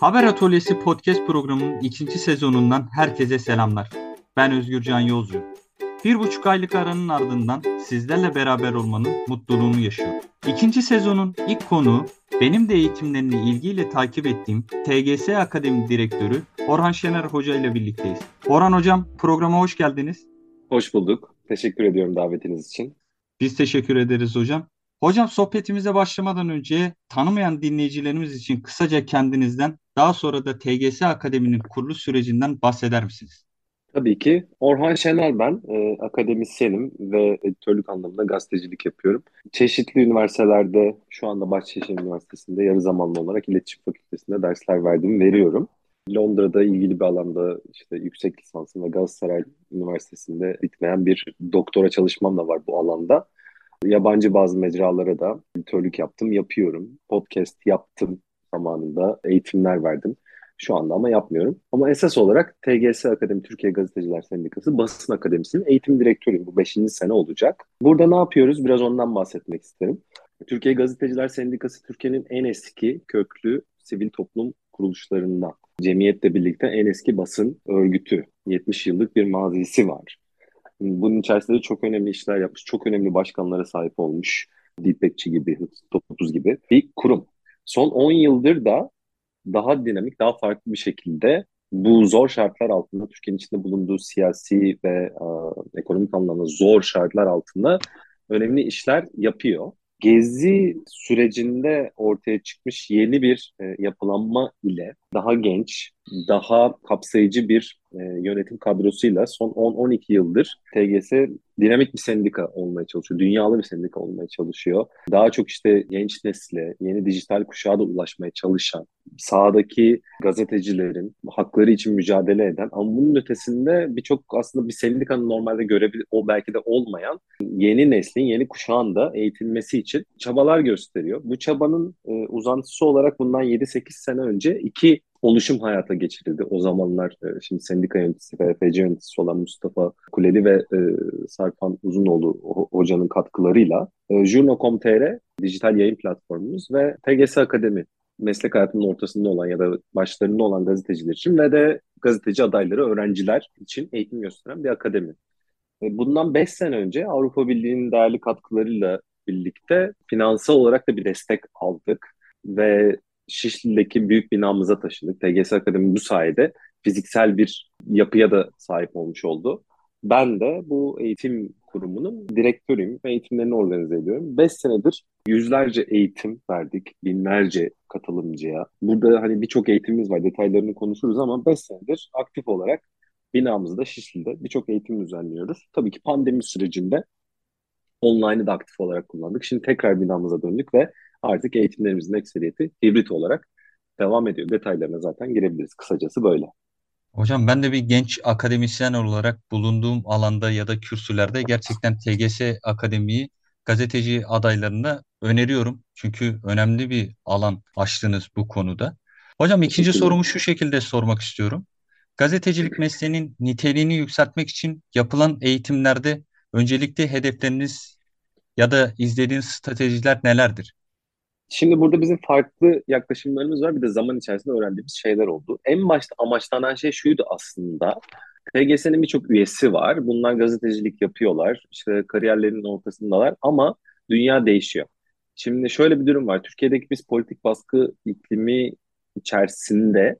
Haber Atölyesi podcast programının ikinci sezonundan herkese selamlar. Ben Özgür Can Yolcu. Bir buçuk aylık aranın ardından sizlerle beraber olmanın mutluluğunu yaşıyorum. İkinci sezonun ilk konuğu benim de eğitimlerini ilgiyle takip ettiğim TGS Akademi Direktörü Orhan Şener Hoca ile birlikteyiz. Orhan Hocam programa hoş geldiniz. Hoş bulduk. Teşekkür ediyorum davetiniz için. Biz teşekkür ederiz hocam. Hocam sohbetimize başlamadan önce tanımayan dinleyicilerimiz için kısaca kendinizden daha sonra da TGS Akademi'nin kuruluş sürecinden bahseder misiniz? Tabii ki. Orhan Şener ben. E, akademisyenim ve editörlük anlamında gazetecilik yapıyorum. Çeşitli üniversitelerde, şu anda Bahçeşehir Üniversitesi'nde yarı zamanlı olarak iletişim fakültesinde dersler verdim, veriyorum. Londra'da ilgili bir alanda işte yüksek lisansım ve Galatasaray Üniversitesi'nde bitmeyen bir doktora çalışmam da var bu alanda. Yabancı bazı mecralara da editörlük yaptım, yapıyorum. Podcast yaptım zamanında, eğitimler verdim. Şu anda ama yapmıyorum. Ama esas olarak TGS Akademi Türkiye Gazeteciler Sendikası Basın Akademisi'nin eğitim direktörüyüm. Bu beşinci sene olacak. Burada ne yapıyoruz? Biraz ondan bahsetmek isterim. Türkiye Gazeteciler Sendikası Türkiye'nin en eski köklü sivil toplum kuruluşlarından. Cemiyetle birlikte en eski basın örgütü. 70 yıllık bir mazisi var. Bunun içerisinde çok önemli işler yapmış, çok önemli başkanlara sahip olmuş. Dipekçi gibi, Topuz gibi bir kurum. Son 10 yıldır da daha dinamik, daha farklı bir şekilde bu zor şartlar altında, Türkiye'nin içinde bulunduğu siyasi ve e, ekonomik anlamda zor şartlar altında önemli işler yapıyor. Gezi sürecinde ortaya çıkmış yeni bir e, yapılanma ile daha genç, daha kapsayıcı bir e, yönetim kadrosuyla son 10-12 yıldır TGS dinamik bir sendika olmaya çalışıyor. Dünyalı bir sendika olmaya çalışıyor. Daha çok işte genç nesle, yeni dijital kuşağa da ulaşmaya çalışan, sahadaki gazetecilerin hakları için mücadele eden ama bunun ötesinde birçok aslında bir sendikanın normalde görebilir, o belki de olmayan yeni neslin, yeni kuşağın da eğitilmesi için çabalar gösteriyor. Bu çabanın e, uzantısı olarak bundan 7-8 sene önce iki oluşum hayata geçirildi. O zamanlar e, şimdi sendika yöneticisi ve FC yöneticisi olan Mustafa Kuleli ve e, Sarpan Uzunoğlu hocanın katkılarıyla e, Jurno.com.tr dijital yayın platformumuz ve TGS Akademi meslek hayatının ortasında olan ya da başlarında olan gazeteciler için ve de gazeteci adayları, öğrenciler için eğitim gösteren bir akademi. E, bundan 5 sene önce Avrupa Birliği'nin değerli katkılarıyla birlikte finansal olarak da bir destek aldık ve Şişli'deki büyük binamıza taşındık. TGS Akademi bu sayede fiziksel bir yapıya da sahip olmuş oldu. Ben de bu eğitim kurumunun direktörüyüm ve eğitimlerini organize ediyorum. Beş senedir yüzlerce eğitim verdik, binlerce katılımcıya. Burada hani birçok eğitimimiz var, detaylarını konuşuruz ama beş senedir aktif olarak binamızda Şişli'de birçok eğitim düzenliyoruz. Tabii ki pandemi sürecinde online'ı da aktif olarak kullandık. Şimdi tekrar binamıza döndük ve artık eğitimlerimizin ekseriyeti hibrit olarak devam ediyor. Detaylarına zaten girebiliriz. Kısacası böyle. Hocam ben de bir genç akademisyen olarak bulunduğum alanda ya da kürsülerde gerçekten TGS Akademi'yi gazeteci adaylarına öneriyorum. Çünkü önemli bir alan açtınız bu konuda. Hocam ikinci sorumu şu şekilde sormak istiyorum. Gazetecilik mesleğinin niteliğini yükseltmek için yapılan eğitimlerde öncelikle hedefleriniz ya da izlediğiniz stratejiler nelerdir? Şimdi burada bizim farklı yaklaşımlarımız var. Bir de zaman içerisinde öğrendiğimiz şeyler oldu. En başta amaçlanan şey şuydu aslında. TGS'nin birçok üyesi var. Bunlar gazetecilik yapıyorlar. İşte kariyerlerinin ortasındalar ama dünya değişiyor. Şimdi şöyle bir durum var. Türkiye'deki biz politik baskı iklimi içerisinde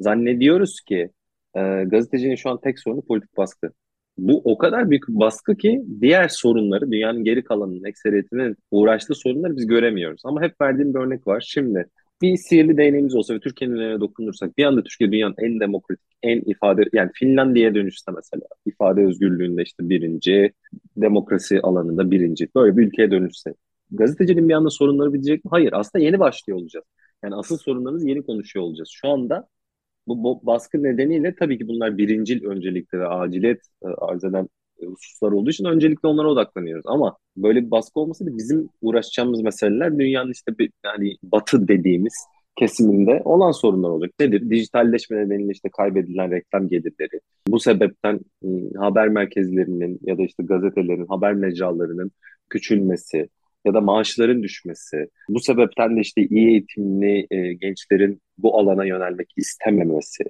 zannediyoruz ki e, gazetecinin şu an tek sorunu politik baskı bu o kadar büyük bir baskı ki diğer sorunları, dünyanın geri kalanının, ekseriyetinin uğraştığı sorunları biz göremiyoruz. Ama hep verdiğim bir örnek var. Şimdi bir sihirli değneğimiz olsa ve Türkiye'nin üzerine dokunursak bir anda Türkiye dünyanın en demokratik, en ifade, yani Finlandiya'ya dönüşse mesela ifade özgürlüğünde işte birinci, demokrasi alanında birinci, böyle bir ülkeye dönüşse gazetecinin bir anda sorunları bitecek mi? Hayır aslında yeni başlıyor olacağız. Yani asıl sorunlarımızı yeni konuşuyor olacağız. Şu anda bu baskı nedeniyle tabii ki bunlar birincil öncelikli ve aciliyet e, arz eden e, hususlar olduğu için öncelikle onlara odaklanıyoruz. Ama böyle bir baskı olmasa da bizim uğraşacağımız meseleler dünyanın işte bir, yani batı dediğimiz kesiminde olan sorunlar olacak. Nedir? Dijitalleşme nedeniyle işte kaybedilen reklam gelirleri. Bu sebepten ıı, haber merkezlerinin ya da işte gazetelerin, haber mecralarının küçülmesi, ya da maaşların düşmesi, bu sebepten de işte iyi eğitimli e, gençlerin bu alana yönelmek istememesi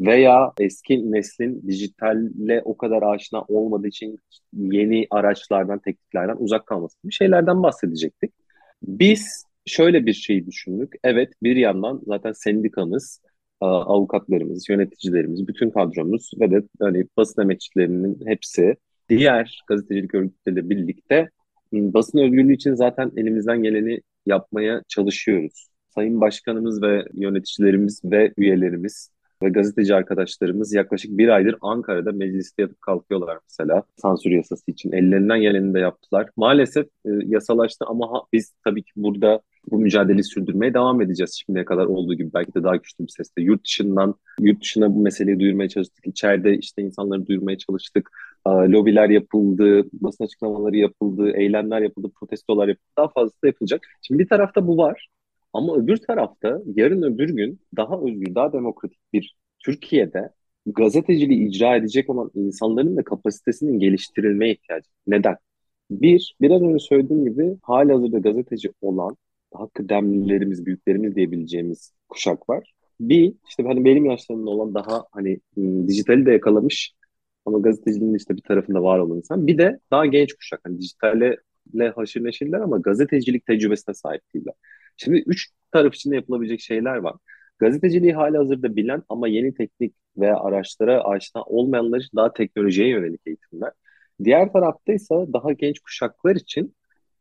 veya eski neslin dijitalle o kadar aşina olmadığı için yeni araçlardan, tekniklerden uzak kalması gibi şeylerden bahsedecektik. Biz şöyle bir şey düşündük. Evet bir yandan zaten sendikamız, avukatlarımız, yöneticilerimiz, bütün kadromuz ve de hani basın emekçilerinin hepsi diğer gazetecilik örgütleriyle birlikte basın özgürlüğü için zaten elimizden geleni yapmaya çalışıyoruz. Sayın Başkanımız ve yöneticilerimiz ve üyelerimiz ve gazeteci arkadaşlarımız yaklaşık bir aydır Ankara'da mecliste yatıp kalkıyorlar mesela sansür yasası için. Ellerinden geleni de yaptılar. Maalesef e, yasalaştı ama ha, biz tabii ki burada bu mücadeleyi sürdürmeye devam edeceğiz şimdiye kadar olduğu gibi. Belki de daha güçlü bir sesle. Yurt dışından, yurt dışına bu meseleyi duyurmaya çalıştık. İçeride işte insanları duyurmaya çalıştık. Lobiler yapıldı, basın açıklamaları yapıldı, eylemler yapıldı, protestolar yapıldı. Daha fazlası da yapılacak. Şimdi bir tarafta bu var. Ama öbür tarafta yarın öbür gün daha özgür, daha demokratik bir Türkiye'de gazeteciliği icra edecek olan insanların da kapasitesinin geliştirilmeye ihtiyacı. Neden? Bir, biraz önce söylediğim gibi hali hazırda gazeteci olan daha kıdemlilerimiz, büyüklerimiz diyebileceğimiz kuşak var. Bir, işte hani benim yaşlarımda olan daha hani ıı, dijitali de yakalamış ama gazeteciliğin işte bir tarafında var olan insan. Bir de daha genç kuşak. Hani dijitalle haşır neşirler ama gazetecilik tecrübesine sahip değiller. Şimdi üç taraf içinde yapılabilecek şeyler var. Gazeteciliği hali hazırda bilen ama yeni teknik veya araçlara aşina olmayanlar için daha teknolojiye yönelik eğitimler. Diğer tarafta ise daha genç kuşaklar için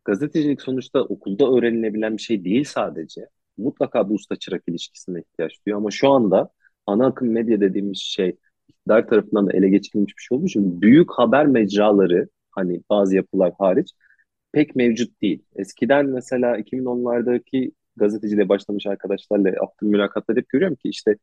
gazetecilik sonuçta okulda öğrenilebilen bir şey değil sadece. Mutlaka bu usta çırak ilişkisine ihtiyaç duyuyor ama şu anda ana akım medya dediğimiz şey iktidar tarafından da ele geçirilmiş bir şey olduğu için büyük haber mecraları hani bazı yapılar hariç pek mevcut değil. Eskiden mesela 2010'lardaki gazeteciliğe başlamış arkadaşlarla yaptığım mülakatları hep görüyorum ki işte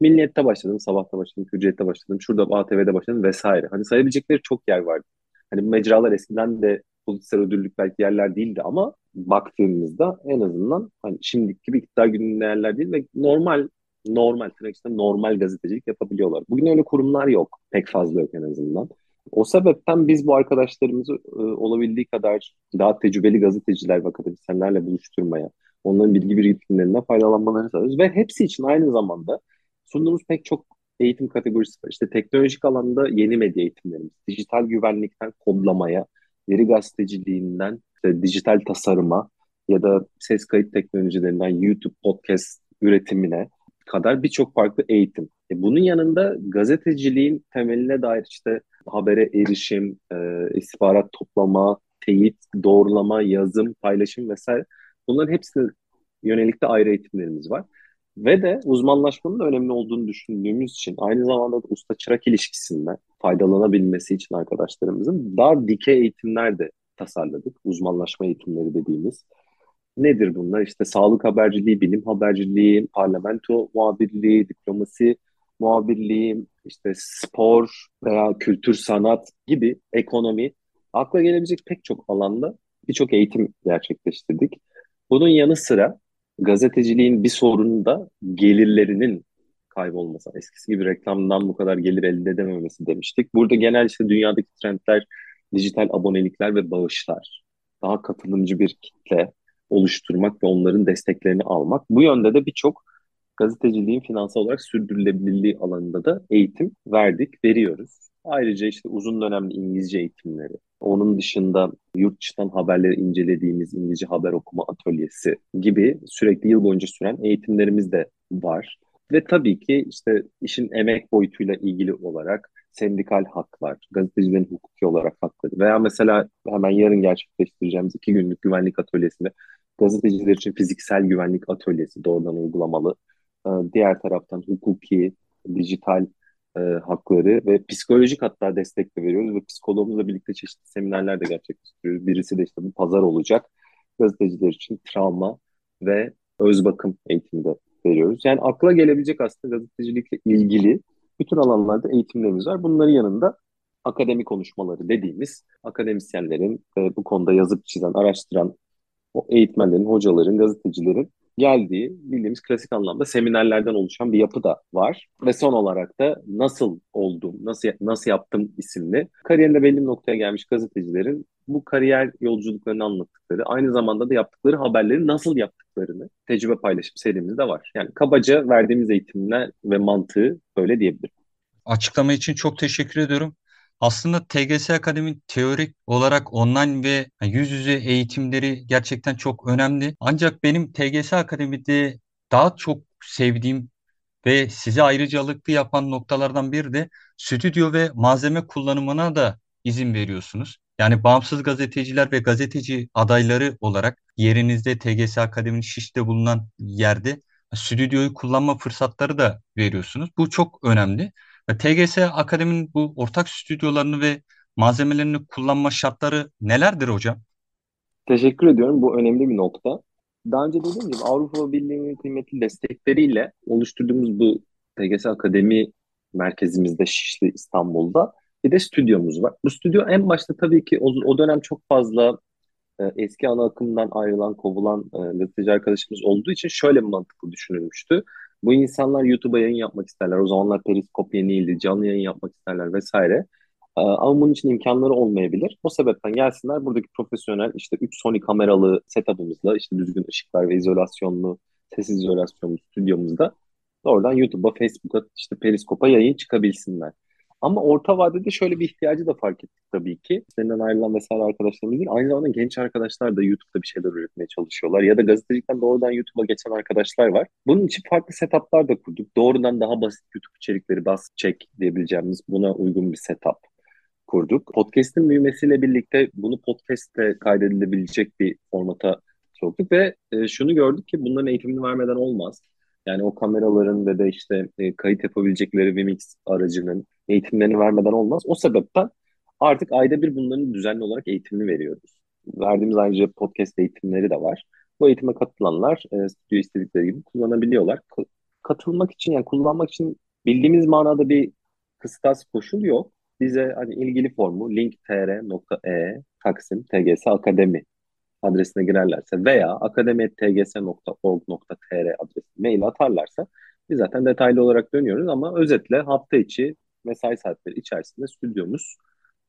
Milliyet'te başladım, Sabah'ta başladım, Hürriyet'te başladım, şurada ATV'de başladım vesaire. Hani sayabilecekleri çok yer vardı. Hani mecralar eskiden de politik ödüllük belki yerler değildi ama baktığımızda en azından hani şimdiki gibi iktidar gününde yerler değil ve normal normal tırnak normal gazetecilik yapabiliyorlar. Bugün öyle kurumlar yok. Pek fazla yok en azından. O sebepten biz bu arkadaşlarımızı e, olabildiği kadar daha tecrübeli gazeteciler ve akademisyenlerle buluşturmaya, onların bilgi birikimlerinden faydalanmalarını sağlıyoruz. Ve hepsi için aynı zamanda sunduğumuz pek çok eğitim kategorisi var. İşte teknolojik alanda yeni medya eğitimlerimiz, dijital güvenlikten kodlamaya, veri gazeteciliğinden işte dijital tasarıma ya da ses kayıt teknolojilerinden YouTube podcast üretimine kadar birçok farklı eğitim. E bunun yanında gazeteciliğin temeline dair işte habere erişim, e, istihbarat toplama, teyit, doğrulama, yazım, paylaşım vesaire bunların hepsine yönelik de ayrı eğitimlerimiz var. Ve de uzmanlaşmanın da önemli olduğunu düşündüğümüz için aynı zamanda da usta çırak ilişkisinden faydalanabilmesi için arkadaşlarımızın daha dikey eğitimler de tasarladık. Uzmanlaşma eğitimleri dediğimiz. Nedir bunlar? İşte sağlık haberciliği, bilim haberciliği, parlamento muhabirliği, diplomasi muhabirliği, işte spor veya kültür sanat gibi ekonomi akla gelebilecek pek çok alanda birçok eğitim gerçekleştirdik. Bunun yanı sıra gazeteciliğin bir sorunu da gelirlerinin kaybolması. Eskisi gibi reklamdan bu kadar gelir elde edememesi demiştik. Burada genel işte dünyadaki trendler dijital abonelikler ve bağışlar. Daha katılımcı bir kitle oluşturmak ve onların desteklerini almak. Bu yönde de birçok gazeteciliğin finansal olarak sürdürülebilirliği alanında da eğitim verdik, veriyoruz. Ayrıca işte uzun dönemli İngilizce eğitimleri, onun dışında yurt dışından haberleri incelediğimiz İngilizce haber okuma atölyesi gibi sürekli yıl boyunca süren eğitimlerimiz de var. Ve tabii ki işte işin emek boyutuyla ilgili olarak sendikal haklar, gazetecilerin hukuki olarak hakları veya mesela hemen yarın gerçekleştireceğimiz iki günlük güvenlik atölyesinde gazeteciler için fiziksel güvenlik atölyesi doğrudan uygulamalı. Ee, diğer taraftan hukuki, dijital e, hakları ve psikolojik hatta destek de veriyoruz ve psikologumuzla birlikte çeşitli seminerler de gerçekleştiriyoruz. Birisi de işte bu pazar olacak. Gazeteciler için travma ve öz bakım eğitimi de veriyoruz. Yani akla gelebilecek aslında gazetecilikle ilgili bütün alanlarda eğitimlerimiz var. Bunların yanında akademi konuşmaları dediğimiz akademisyenlerin e, bu konuda yazıp çizen, araştıran o eğitmenlerin, hocaların, gazetecilerin geldiği bildiğimiz klasik anlamda seminerlerden oluşan bir yapı da var. Ve son olarak da Nasıl Oldum, Nasıl, nasıl Yaptım isimli kariyerinde belli bir noktaya gelmiş gazetecilerin bu kariyer yolculuklarını anlattıkları, aynı zamanda da yaptıkları haberleri nasıl yaptıklarını tecrübe paylaşım serimizde var. Yani kabaca verdiğimiz eğitimler ve mantığı böyle diyebilirim. Açıklama için çok teşekkür ediyorum. Aslında TGS Akademi teorik olarak online ve yüz yüze eğitimleri gerçekten çok önemli. Ancak benim TGS Akademi'de daha çok sevdiğim ve sizi ayrıcalıklı yapan noktalardan biri de stüdyo ve malzeme kullanımına da izin veriyorsunuz. Yani bağımsız gazeteciler ve gazeteci adayları olarak yerinizde TGS Akademi'nin Şiş'te bulunan yerde stüdyoyu kullanma fırsatları da veriyorsunuz. Bu çok önemli. TGS Akademi'nin bu ortak stüdyolarını ve malzemelerini kullanma şartları nelerdir hocam? Teşekkür ediyorum. Bu önemli bir nokta. Daha önce dediğim gibi Avrupa Birliği'nin kıymetli destekleriyle oluşturduğumuz bu TGS Akademi merkezimizde Şişli İstanbul'da bir de stüdyomuz var. Bu stüdyo en başta tabii ki o, o dönem çok fazla e, eski ana akımdan ayrılan, kovulan e, gazeteci arkadaşımız olduğu için şöyle bir mantıklı düşünülmüştü. Bu insanlar YouTube'a yayın yapmak isterler. O zamanlar Periskop yeniydi, canlı yayın yapmak isterler vesaire. E, ama bunun için imkanları olmayabilir. O sebepten gelsinler buradaki profesyonel işte 3 Sony kameralı setup'ımızla işte düzgün ışıklar ve izolasyonlu, sessiz izolasyonlu stüdyomuzda oradan YouTube'a, Facebook'a, işte Periskop'a yayın çıkabilsinler. Ama orta vadede şöyle bir ihtiyacı da fark ettik tabii ki. Senden ayrılan vesaire arkadaşlarımız değil. Aynı zamanda genç arkadaşlar da YouTube'da bir şeyler üretmeye çalışıyorlar. Ya da gazetecilikten doğrudan YouTube'a geçen arkadaşlar var. Bunun için farklı setuplar da kurduk. Doğrudan daha basit YouTube içerikleri bas çek diyebileceğimiz buna uygun bir setup kurduk. Podcast'in büyümesiyle birlikte bunu podcast'te kaydedilebilecek bir formata soktuk ve e, şunu gördük ki bunların eğitimini vermeden olmaz. Yani o kameraların ve de işte e, kayıt yapabilecekleri Vmix aracının eğitimlerini vermeden olmaz. O sebepten artık ayda bir bunların düzenli olarak eğitimini veriyoruz. Verdiğimiz ayrıca podcast eğitimleri de var. Bu eğitime katılanlar e, stüdyo istedikleri gibi kullanabiliyorlar. K- katılmak için yani kullanmak için bildiğimiz manada bir kıstas koşul yok. Bize hani ilgili formu linktr.e taksim tgs akademi adresine girerlerse veya akademi.tgs.org.tr adresine mail atarlarsa biz zaten detaylı olarak dönüyoruz ama özetle hafta içi mesai saatleri içerisinde stüdyomuz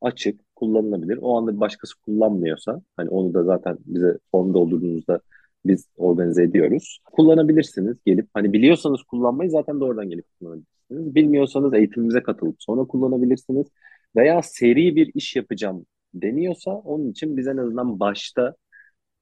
açık, kullanılabilir. O anda başkası kullanmıyorsa hani onu da zaten bize form doldurduğunuzda biz organize ediyoruz. Kullanabilirsiniz gelip hani biliyorsanız kullanmayı zaten doğrudan gelip kullanabilirsiniz. Bilmiyorsanız eğitimimize katılıp sonra kullanabilirsiniz. Veya seri bir iş yapacağım deniyorsa onun için biz en azından başta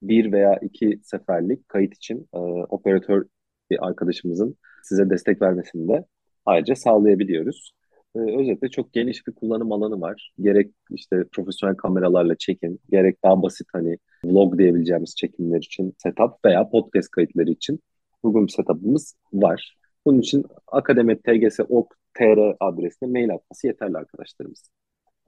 bir veya iki seferlik kayıt için e, operatör bir arkadaşımızın size destek vermesini de ayrıca sağlayabiliyoruz. E, özetle çok geniş bir kullanım alanı var. Gerek işte profesyonel kameralarla çekim, gerek daha basit hani vlog diyebileceğimiz çekimler için setup veya podcast kayıtları için uygun bir setup'ımız var. Bunun için akademi.tgs.org.tr adresine mail atması yeterli arkadaşlarımız.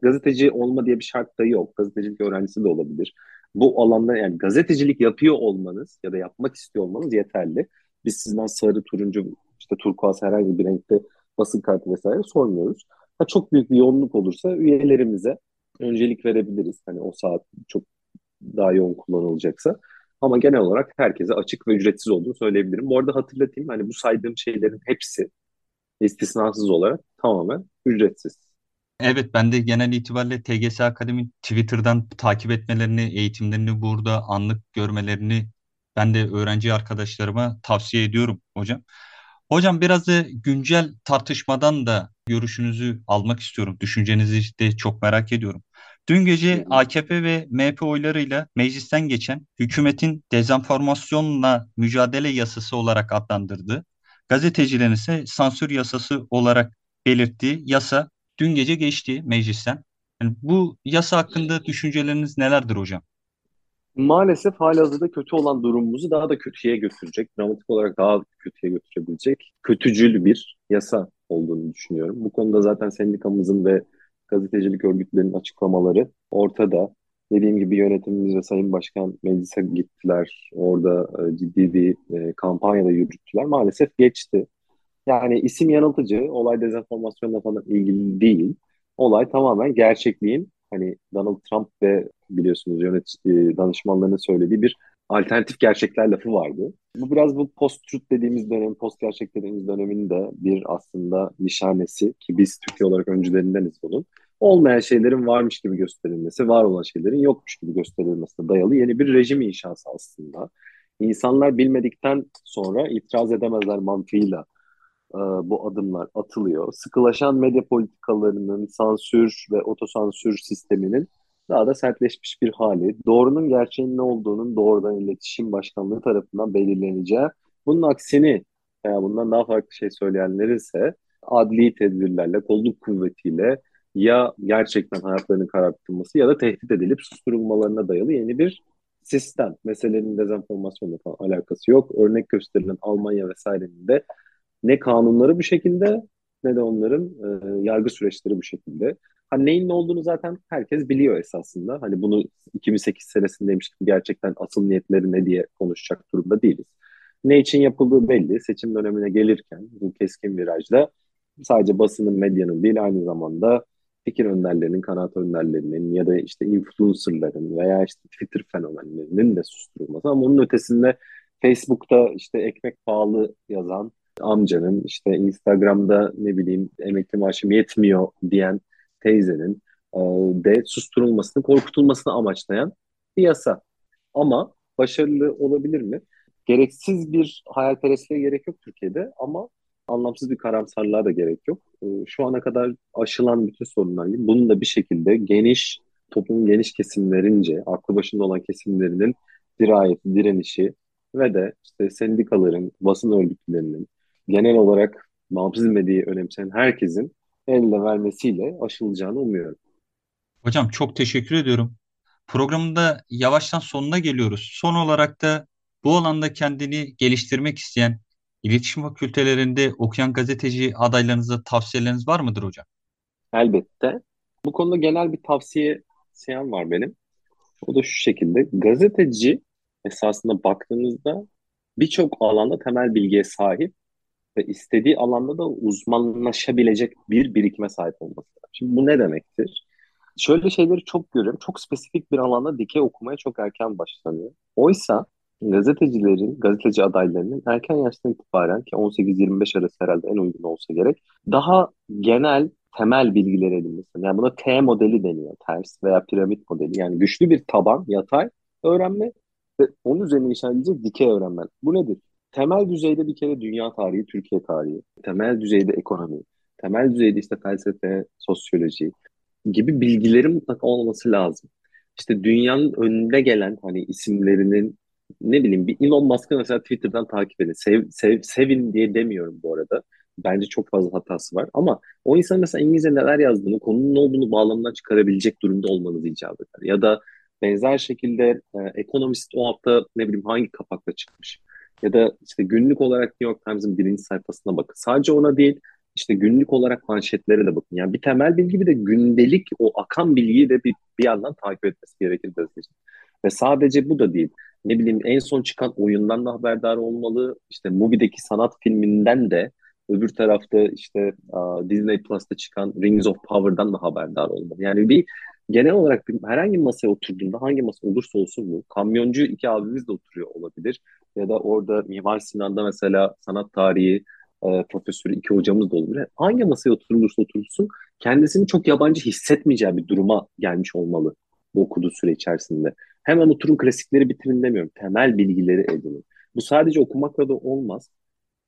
Gazeteci olma diye bir şart da yok. Gazetecilik öğrencisi de olabilir bu alanda yani gazetecilik yapıyor olmanız ya da yapmak istiyor olmanız yeterli. Biz sizden sarı, turuncu, işte turkuaz herhangi bir renkte basın kartı vesaire sormuyoruz. Ha, çok büyük bir yoğunluk olursa üyelerimize öncelik verebiliriz. Hani o saat çok daha yoğun kullanılacaksa. Ama genel olarak herkese açık ve ücretsiz olduğunu söyleyebilirim. Bu arada hatırlatayım hani bu saydığım şeylerin hepsi istisnasız olarak tamamen ücretsiz. Evet ben de genel itibariyle TGS Akademi Twitter'dan takip etmelerini, eğitimlerini burada anlık görmelerini ben de öğrenci arkadaşlarıma tavsiye ediyorum hocam. Hocam biraz da güncel tartışmadan da görüşünüzü almak istiyorum. Düşüncenizi de çok merak ediyorum. Dün gece AKP ve MHP oylarıyla meclisten geçen hükümetin dezenformasyonla mücadele yasası olarak adlandırdığı, gazetecilerin ise sansür yasası olarak belirttiği yasa dün gece geçti meclisten. Yani bu yasa hakkında düşünceleriniz nelerdir hocam? Maalesef halihazırda kötü olan durumumuzu daha da kötüye götürecek, dramatik olarak daha kötüye götürebilecek kötücül bir yasa olduğunu düşünüyorum. Bu konuda zaten sendikamızın ve gazetecilik örgütlerinin açıklamaları ortada. Dediğim gibi yönetimimiz ve Sayın Başkan meclise gittiler. Orada e, ciddi bir e, kampanya da yürüttüler. Maalesef geçti. Yani isim yanıltıcı, olay dezenformasyonla falan ilgili değil. Olay tamamen gerçekliğin hani Donald Trump ve biliyorsunuz yönetici danışmanlarının söylediği bir alternatif gerçekler lafı vardı. Bu biraz bu post-truth dediğimiz dönem, post gerçek dediğimiz dönemin de bir aslında nişanesi ki biz Türkiye olarak öncülerindeniz bunun. olmayan şeylerin varmış gibi gösterilmesi, var olan şeylerin yokmuş gibi gösterilmesine dayalı yeni bir rejim inşası aslında. İnsanlar bilmedikten sonra itiraz edemezler mantığıyla e, bu adımlar atılıyor. Sıkılaşan medya politikalarının, sansür ve otosansür sisteminin daha da sertleşmiş bir hali. Doğrunun gerçeğin ne olduğunun doğrudan iletişim başkanlığı tarafından belirleneceği. Bunun aksini veya bundan daha farklı şey söyleyenler ise adli tedbirlerle, kolluk kuvvetiyle ya gerçekten hayatlarının karartılması ya da tehdit edilip susturulmalarına dayalı yeni bir sistem. Meselenin dezenformasyonla falan alakası yok. Örnek gösterilen Almanya vesairenin de ne kanunları bu şekilde ne de onların e, yargı süreçleri bu şekilde. Hani neyin ne olduğunu zaten herkes biliyor esasında. Hani bunu 2008 senesindeymiş gibi gerçekten asıl niyetleri ne diye konuşacak durumda değiliz. Ne için yapıldığı belli. Seçim dönemine gelirken bu keskin virajda sadece basının, medyanın değil aynı zamanda fikir önderlerinin, kanaat önderlerinin ya da işte influencerların veya işte Twitter fenomenlerinin de susturulması. Ama onun ötesinde Facebook'ta işte ekmek pahalı yazan amcanın, işte Instagram'da ne bileyim emekli maaşım yetmiyor diyen teyzenin e, de susturulmasını, korkutulmasını amaçlayan bir yasa. Ama başarılı olabilir mi? Gereksiz bir hayalperestliğe gerek yok Türkiye'de ama anlamsız bir karamsarlığa da gerek yok. E, şu ana kadar aşılan bütün sorunlar gibi bunun da bir şekilde geniş, toplumun geniş kesimlerince, aklı başında olan kesimlerinin dirayeti, direnişi ve de işte sendikaların, basın örgütlerinin, genel olarak medyayı önemseyen herkesin elle vermesiyle aşılacağını umuyorum. Hocam çok teşekkür ediyorum. Programında yavaştan sonuna geliyoruz. Son olarak da bu alanda kendini geliştirmek isteyen, iletişim fakültelerinde okuyan gazeteci adaylarınıza tavsiyeleriniz var mıdır hocam? Elbette. Bu konuda genel bir tavsiye seyan var benim. O da şu şekilde. Gazeteci esasında baktığınızda birçok alanda temel bilgiye sahip ve istediği alanda da uzmanlaşabilecek bir birikime sahip olması. Şimdi bu ne demektir? Şöyle şeyleri çok görüyorum. Çok spesifik bir alanda dikey okumaya çok erken başlanıyor. Oysa gazetecilerin, gazeteci adaylarının erken yaştan itibaren ki 18-25 arası herhalde en uygun olsa gerek daha genel temel bilgiler edinmesi. Yani buna T modeli deniyor ters veya piramit modeli. Yani güçlü bir taban, yatay öğrenme ve onun üzerine inşa edilecek dikey öğrenme. Bu nedir? Temel düzeyde bir kere dünya tarihi, Türkiye tarihi, temel düzeyde ekonomi, temel düzeyde işte felsefe, sosyoloji gibi bilgilerin mutlaka olması lazım. İşte dünyanın önünde gelen hani isimlerinin ne bileyim bir Elon Musk'ı mesela Twitter'dan takip edin. Sev, sev, sevin diye demiyorum bu arada. Bence çok fazla hatası var. Ama o insan mesela İngilizce neler yazdığını, konunun ne olduğunu bağlamından çıkarabilecek durumda olmanız icap eder. Ya da benzer şekilde e, ekonomist o hafta ne bileyim hangi kapakla çıkmış ya da işte günlük olarak New York Times'ın birinci sayfasına bakın. Sadece ona değil işte günlük olarak manşetlere de bakın. Yani bir temel bilgi bir de gündelik o akan bilgiyi de bir, bir yandan takip etmesi gerekir gazetecinin. Ve sadece bu da değil. Ne bileyim en son çıkan oyundan da haberdar olmalı. İşte Mubi'deki sanat filminden de öbür tarafta işte uh, Disney Plus'ta çıkan Rings of Power'dan da haberdar olmalı. Yani bir genel olarak bir, herhangi bir masaya oturduğunda hangi masa olursa olsun bu kamyoncu iki abimiz de oturuyor olabilir ya da orada Mimar Sinan'da mesela sanat tarihi e, profesörü iki hocamız da olabilir. Hangi masaya oturulursa oturulsun kendisini çok yabancı hissetmeyeceği bir duruma gelmiş olmalı bu okuduğu süre içerisinde. Hemen oturun klasikleri bitirin demiyorum. Temel bilgileri edinin. Bu sadece okumakla da olmaz.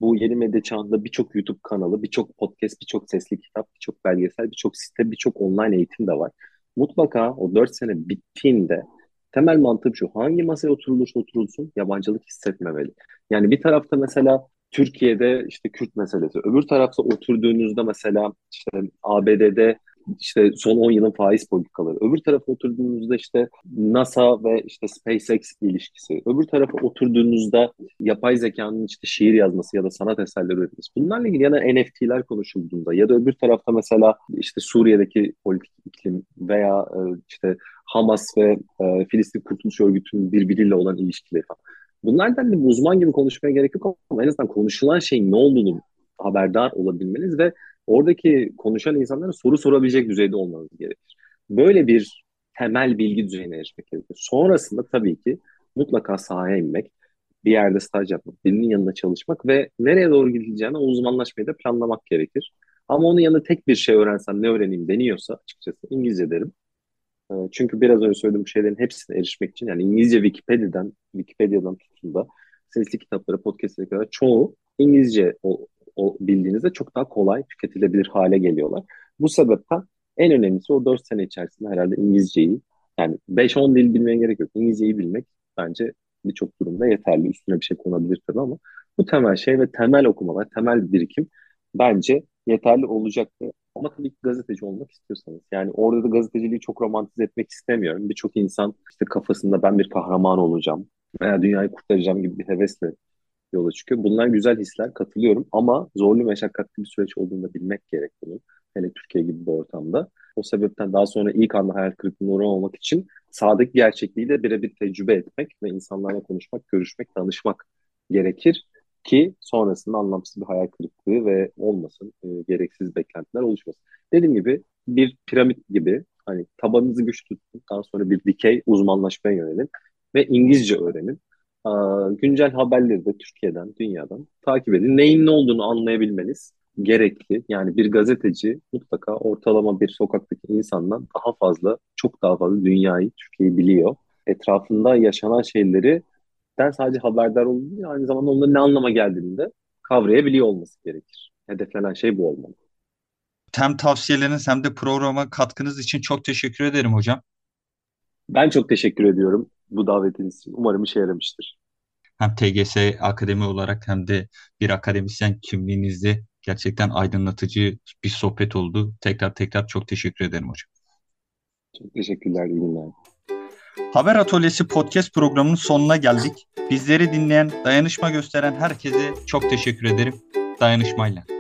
Bu yeni medya çağında birçok YouTube kanalı, birçok podcast, birçok sesli kitap, birçok belgesel, birçok site, birçok online eğitim de var mutlaka o 4 sene bittiğinde temel mantığım şu. Hangi masaya oturulursa oturulsun yabancılık hissetmemeli. Yani bir tarafta mesela Türkiye'de işte Kürt meselesi. Öbür tarafta oturduğunuzda mesela işte ABD'de işte son 10 yılın faiz politikaları. Öbür tarafa oturduğunuzda işte NASA ve işte SpaceX ilişkisi. Öbür tarafa oturduğunuzda yapay zekanın işte şiir yazması ya da sanat eserleri üretmesi. Bunlarla ilgili ya da NFT'ler konuşulduğunda ya da öbür tarafta mesela işte Suriye'deki politik iklim veya e, işte Hamas ve e, Filistin Kurtuluş Örgütü'nün birbiriyle olan ilişkileri falan. Bunlardan bir uzman gibi konuşmaya gerek yok ama en azından konuşulan şeyin ne olduğunu haberdar olabilmeniz ve oradaki konuşan insanlara soru sorabilecek düzeyde olmanız gerekir. Böyle bir temel bilgi düzeyine erişmek gerekir. Sonrasında tabii ki mutlaka sahaya inmek, bir yerde staj yapmak, birinin yanında çalışmak ve nereye doğru gidileceğine uzmanlaşmayı da planlamak gerekir. Ama onun yanında tek bir şey öğrensem ne öğreneyim deniyorsa açıkçası İngilizce derim. E, Çünkü biraz önce söylediğim şeylerin hepsine erişmek için yani İngilizce Wikipedia'dan Wikipedia'dan tutun da sesli kitaplara, podcastlere kadar çoğu İngilizce o, o bildiğinizde çok daha kolay tüketilebilir hale geliyorlar. Bu sebepten en önemlisi o 4 sene içerisinde herhalde İngilizceyi yani 5-10 dil bilmeye gerek yok. İngilizceyi bilmek bence birçok durumda yeterli. Üstüne bir şey konabilir tabii ama bu temel şey ve temel okumalar, temel birikim bence yeterli olacaktır. Ama tabii ki gazeteci olmak istiyorsanız. Yani orada da gazeteciliği çok romantize etmek istemiyorum. Birçok insan işte kafasında ben bir kahraman olacağım veya dünyayı kurtaracağım gibi bir hevesle yola çıkıyor. Bunlar güzel hisler, katılıyorum ama zorlu meşakkatli bir süreç olduğunu da bilmek gerek bunun. Hele Türkiye gibi bir ortamda. O sebepten daha sonra ilk anda hayal kırıklığına uğramamak için sahadaki gerçekliği de birebir tecrübe etmek ve insanlarla konuşmak, görüşmek, tanışmak gerekir ki sonrasında anlamsız bir hayal kırıklığı ve olmasın, e, gereksiz beklentiler oluşmasın. Dediğim gibi bir piramit gibi hani tabanınızı güç daha sonra bir dikey uzmanlaşmaya yönelin ve İngilizce öğrenin. Güncel haberleri de Türkiye'den, dünyadan takip edin. Neyin ne olduğunu anlayabilmeniz gerekli. Yani bir gazeteci mutlaka ortalama bir sokaktaki insandan daha fazla, çok daha fazla dünyayı, Türkiye'yi biliyor. Etrafında yaşanan şeyleri den sadece haberdar olduğunu, aynı zamanda onların ne anlama geldiğini de kavrayabiliyor olması gerekir. Hedeflenen şey bu olmalı. Hem tavsiyeleriniz hem de programa katkınız için çok teşekkür ederim hocam. Ben çok teşekkür ediyorum bu davetiniz için. Umarım işe yaramıştır. Hem TGS Akademi olarak hem de bir akademisyen kimliğinizde gerçekten aydınlatıcı bir sohbet oldu. Tekrar tekrar çok teşekkür ederim hocam. Çok teşekkürler, iyi günler. Haber Atölyesi podcast programının sonuna geldik. Bizleri dinleyen, dayanışma gösteren herkese çok teşekkür ederim. Dayanışmayla.